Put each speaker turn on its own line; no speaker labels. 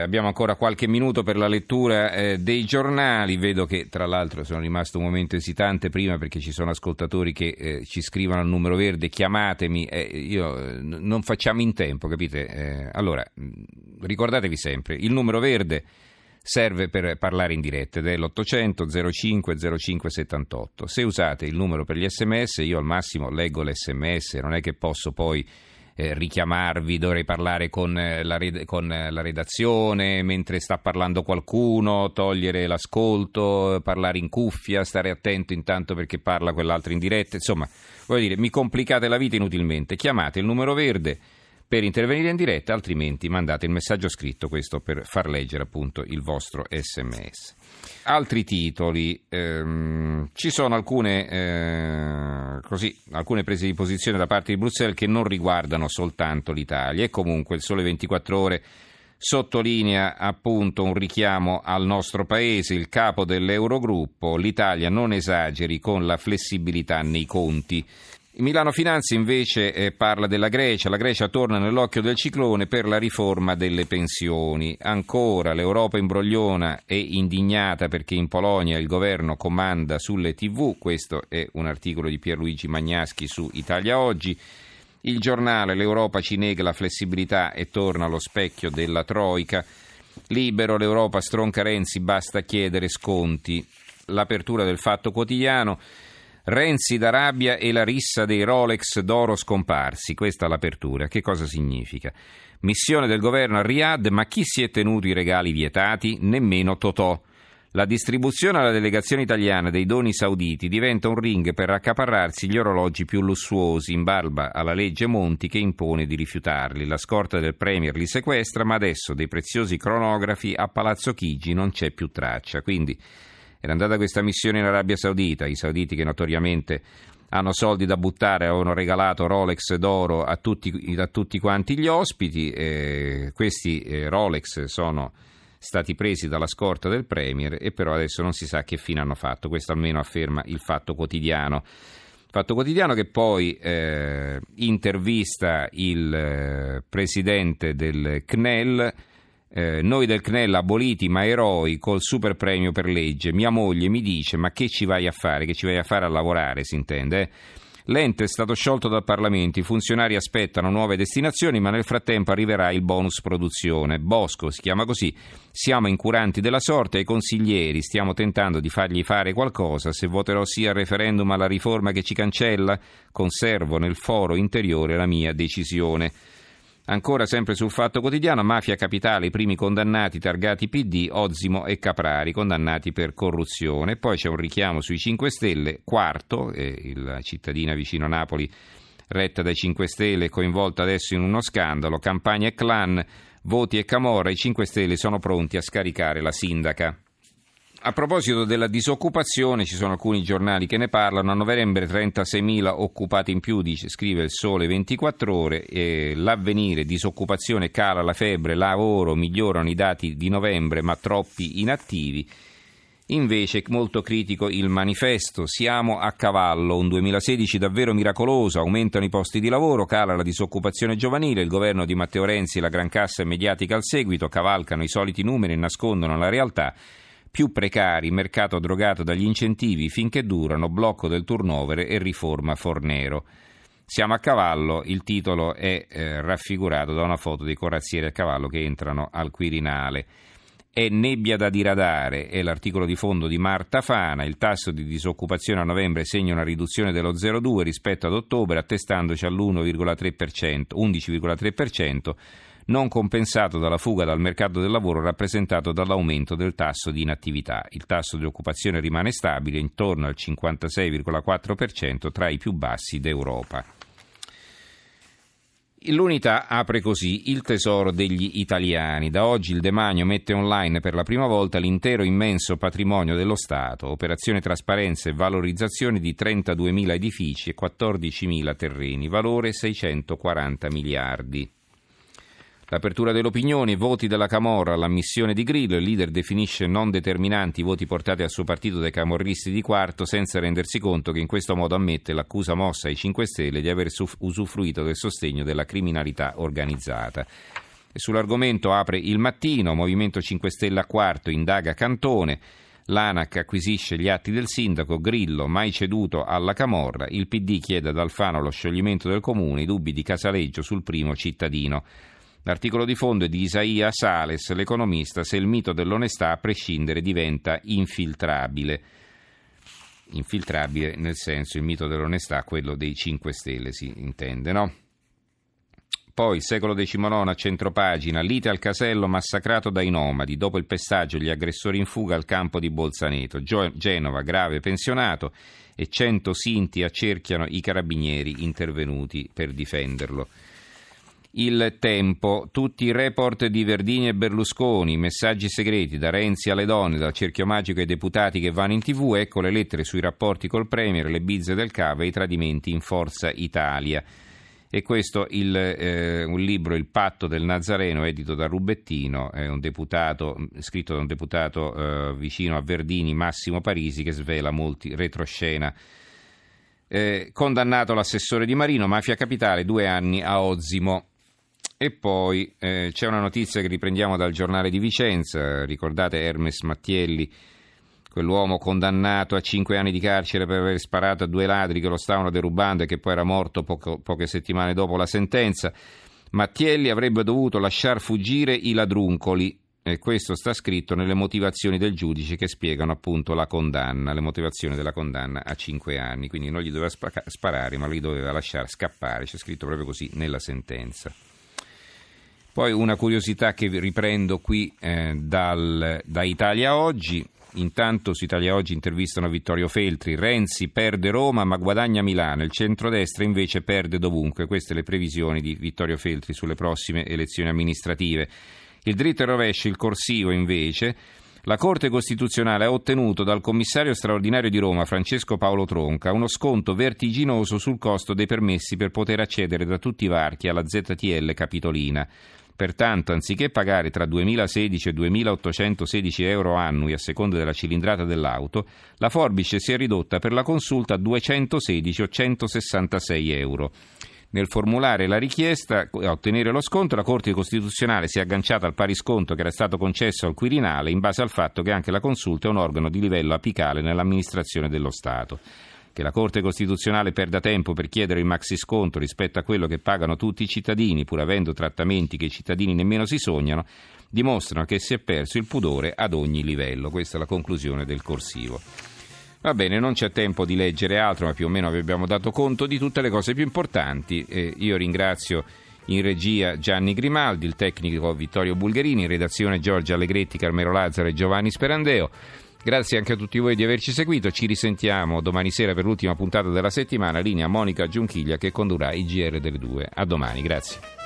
Abbiamo ancora qualche minuto per la lettura eh, dei giornali. Vedo che tra l'altro sono rimasto un momento esitante prima perché ci sono ascoltatori che eh, ci scrivono al numero verde, chiamatemi. Eh, io eh, n- non facciamo in tempo, capite? Eh, allora, ricordatevi sempre, il numero verde serve per parlare in diretta ed è l'800 05 05 78. Se usate il numero per gli sms, io al massimo leggo l'sms, non è che posso poi eh, richiamarvi, dovrei parlare con, eh, la, con eh, la, redazione mentre sta parlando qualcuno, togliere l'ascolto, parlare in cuffia, stare attento intanto perché parla quell'altro in diretta, insomma, voglio dire, mi complicate la vita inutilmente. Chiamate il numero verde per intervenire in diretta, altrimenti mandate il messaggio scritto, questo per far leggere appunto il vostro sms. Altri titoli, ehm, ci sono alcune, eh, così, alcune prese di posizione da parte di Bruxelles che non riguardano soltanto l'Italia e comunque il Sole 24 ore sottolinea appunto un richiamo al nostro paese, il capo dell'Eurogruppo, l'Italia non esageri con la flessibilità nei conti. Milano Finanzi invece eh, parla della Grecia, la Grecia torna nell'occhio del ciclone per la riforma delle pensioni. Ancora l'Europa imbrogliona e indignata perché in Polonia il governo comanda sulle tv, questo è un articolo di Pierluigi Magnaschi su Italia Oggi. Il giornale L'Europa ci nega la flessibilità e torna allo specchio della Troica. Libero l'Europa stronca Renzi, basta chiedere sconti. L'apertura del fatto quotidiano. Renzi d'Arabia e la rissa dei Rolex d'oro scomparsi. Questa è l'apertura. Che cosa significa? Missione del governo a Riyadh, ma chi si è tenuto i regali vietati? Nemmeno Totò. La distribuzione alla delegazione italiana dei doni sauditi diventa un ring per accaparrarsi gli orologi più lussuosi in barba alla legge Monti che impone di rifiutarli. La scorta del Premier li sequestra, ma adesso dei preziosi cronografi a Palazzo Chigi non c'è più traccia. Quindi era andata questa missione in Arabia Saudita, i sauditi che notoriamente hanno soldi da buttare, avevano regalato Rolex d'oro a tutti, a tutti quanti gli ospiti, eh, questi eh, Rolex sono stati presi dalla scorta del Premier e però adesso non si sa che fine hanno fatto, questo almeno afferma il Fatto Quotidiano. Fatto Quotidiano che poi eh, intervista il eh, presidente del CNEL eh, noi del CNEL aboliti ma eroi col super premio per legge. Mia moglie mi dice: Ma che ci vai a fare? Che ci vai a fare a lavorare? Si intende? Eh? L'ente è stato sciolto dal Parlamento, i funzionari aspettano nuove destinazioni, ma nel frattempo arriverà il bonus produzione. Bosco si chiama così. Siamo incuranti della sorte ai consiglieri, stiamo tentando di fargli fare qualcosa. Se voterò sì al referendum alla riforma che ci cancella, conservo nel foro interiore la mia decisione. Ancora sempre sul Fatto Quotidiano, mafia capitale, i primi condannati targati PD, Ozimo e Caprari, condannati per corruzione. Poi c'è un richiamo sui 5 Stelle, quarto, eh, la cittadina vicino Napoli retta dai 5 Stelle, coinvolta adesso in uno scandalo, campagna e clan, voti e camorra, i 5 Stelle sono pronti a scaricare la sindaca. A proposito della disoccupazione, ci sono alcuni giornali che ne parlano. A novembre 36.000 occupati in più, dice, scrive il Sole 24 Ore. E l'avvenire, disoccupazione, cala la febbre, lavoro, migliorano i dati di novembre, ma troppi inattivi. Invece, molto critico il manifesto. Siamo a cavallo. Un 2016 davvero miracoloso. Aumentano i posti di lavoro, cala la disoccupazione giovanile. Il governo di Matteo Renzi e la gran cassa mediatica al seguito cavalcano i soliti numeri e nascondono la realtà più precari, mercato drogato dagli incentivi finché durano, blocco del turnover e riforma Fornero. Siamo a cavallo, il titolo è eh, raffigurato da una foto dei corazzieri a cavallo che entrano al Quirinale. È nebbia da diradare, è l'articolo di fondo di Marta Fana, il tasso di disoccupazione a novembre segna una riduzione dello 0,2 rispetto ad ottobre, attestandoci all'1,3%, 11,3%, non compensato dalla fuga dal mercato del lavoro rappresentato dall'aumento del tasso di inattività. Il tasso di occupazione rimane stabile intorno al 56,4% tra i più bassi d'Europa. L'unità apre così il tesoro degli italiani. Da oggi il demanio mette online per la prima volta l'intero immenso patrimonio dello Stato, operazione trasparenza e valorizzazione di 32.000 edifici e 14.000 terreni, valore 640 miliardi. L'apertura delle opinioni, voti della Camorra, l'ammissione di Grillo, il leader definisce non determinanti i voti portati al suo partito dai camorristi di quarto senza rendersi conto che in questo modo ammette l'accusa mossa ai 5 Stelle di aver usufruito del sostegno della criminalità organizzata. Sull'argomento apre il mattino, Movimento 5 Stelle a quarto, indaga Cantone. L'ANAC acquisisce gli atti del sindaco, Grillo mai ceduto alla Camorra, il PD chiede ad Alfano lo scioglimento del comune, i dubbi di Casaleggio sul primo cittadino. L'articolo di fondo è di Isaia Sales, l'economista, se il mito dell'onestà a prescindere diventa infiltrabile. Infiltrabile nel senso il mito dell'onestà, quello dei 5 Stelle si intende, no? Poi, secolo XIX, a centropagina, lite al casello massacrato dai nomadi. Dopo il pestaggio, gli aggressori in fuga al campo di Bolzaneto. Genova, grave pensionato e 100 sinti accerchiano i carabinieri intervenuti per difenderlo. Il tempo, tutti i report di Verdini e Berlusconi, messaggi segreti da Renzi alle donne, dal cerchio magico ai deputati che vanno in tv, ecco le lettere sui rapporti col Premier, le bizze del cavo e i tradimenti in Forza Italia. E questo il, eh, un libro, Il patto del Nazareno, edito da Rubettino, è un deputato, scritto da un deputato eh, vicino a Verdini, Massimo Parisi, che svela molti retroscena. Eh, condannato l'assessore di Marino, mafia capitale, due anni a Ozimo. E poi eh, c'è una notizia che riprendiamo dal giornale di Vicenza, ricordate Hermes Mattielli, quell'uomo condannato a cinque anni di carcere per aver sparato a due ladri che lo stavano derubando e che poi era morto poco, poche settimane dopo la sentenza. Mattielli avrebbe dovuto lasciar fuggire i ladruncoli e questo sta scritto nelle motivazioni del giudice che spiegano appunto la condanna, le motivazioni della condanna a cinque anni. Quindi non gli doveva sparare, ma li doveva lasciare scappare. C'è scritto proprio così nella sentenza. Poi una curiosità che riprendo qui eh, dal, da Italia Oggi. Intanto su Italia Oggi intervistano Vittorio Feltri. Renzi perde Roma ma guadagna Milano. Il centrodestra invece perde dovunque. Queste le previsioni di Vittorio Feltri sulle prossime elezioni amministrative. Il dritto e rovescio, il corsivo invece. La Corte Costituzionale ha ottenuto dal commissario straordinario di Roma, Francesco Paolo Tronca, uno sconto vertiginoso sul costo dei permessi per poter accedere da tutti i varchi alla ZTL Capitolina. Pertanto, anziché pagare tra 2016 e 2.816 euro annui a seconda della cilindrata dell'auto, la forbice si è ridotta per la consulta a 216 o 166 euro. Nel formulare la richiesta a ottenere lo sconto, la Corte Costituzionale si è agganciata al pari sconto che era stato concesso al Quirinale in base al fatto che anche la consulta è un organo di livello apicale nell'amministrazione dello Stato che la Corte Costituzionale perda tempo per chiedere il maxi sconto rispetto a quello che pagano tutti i cittadini, pur avendo trattamenti che i cittadini nemmeno si sognano, dimostrano che si è perso il pudore ad ogni livello. Questa è la conclusione del corsivo. Va bene, non c'è tempo di leggere altro, ma più o meno vi abbiamo dato conto di tutte le cose più importanti. Eh, io ringrazio in regia Gianni Grimaldi, il tecnico Vittorio Bulgherini, in redazione Giorgia Allegretti, Carmelo Lazzaro e Giovanni Sperandeo. Grazie anche a tutti voi di averci seguito. Ci risentiamo domani sera per l'ultima puntata della settimana. Linea Monica Giunchiglia che condurrà i GR delle due. A domani, grazie.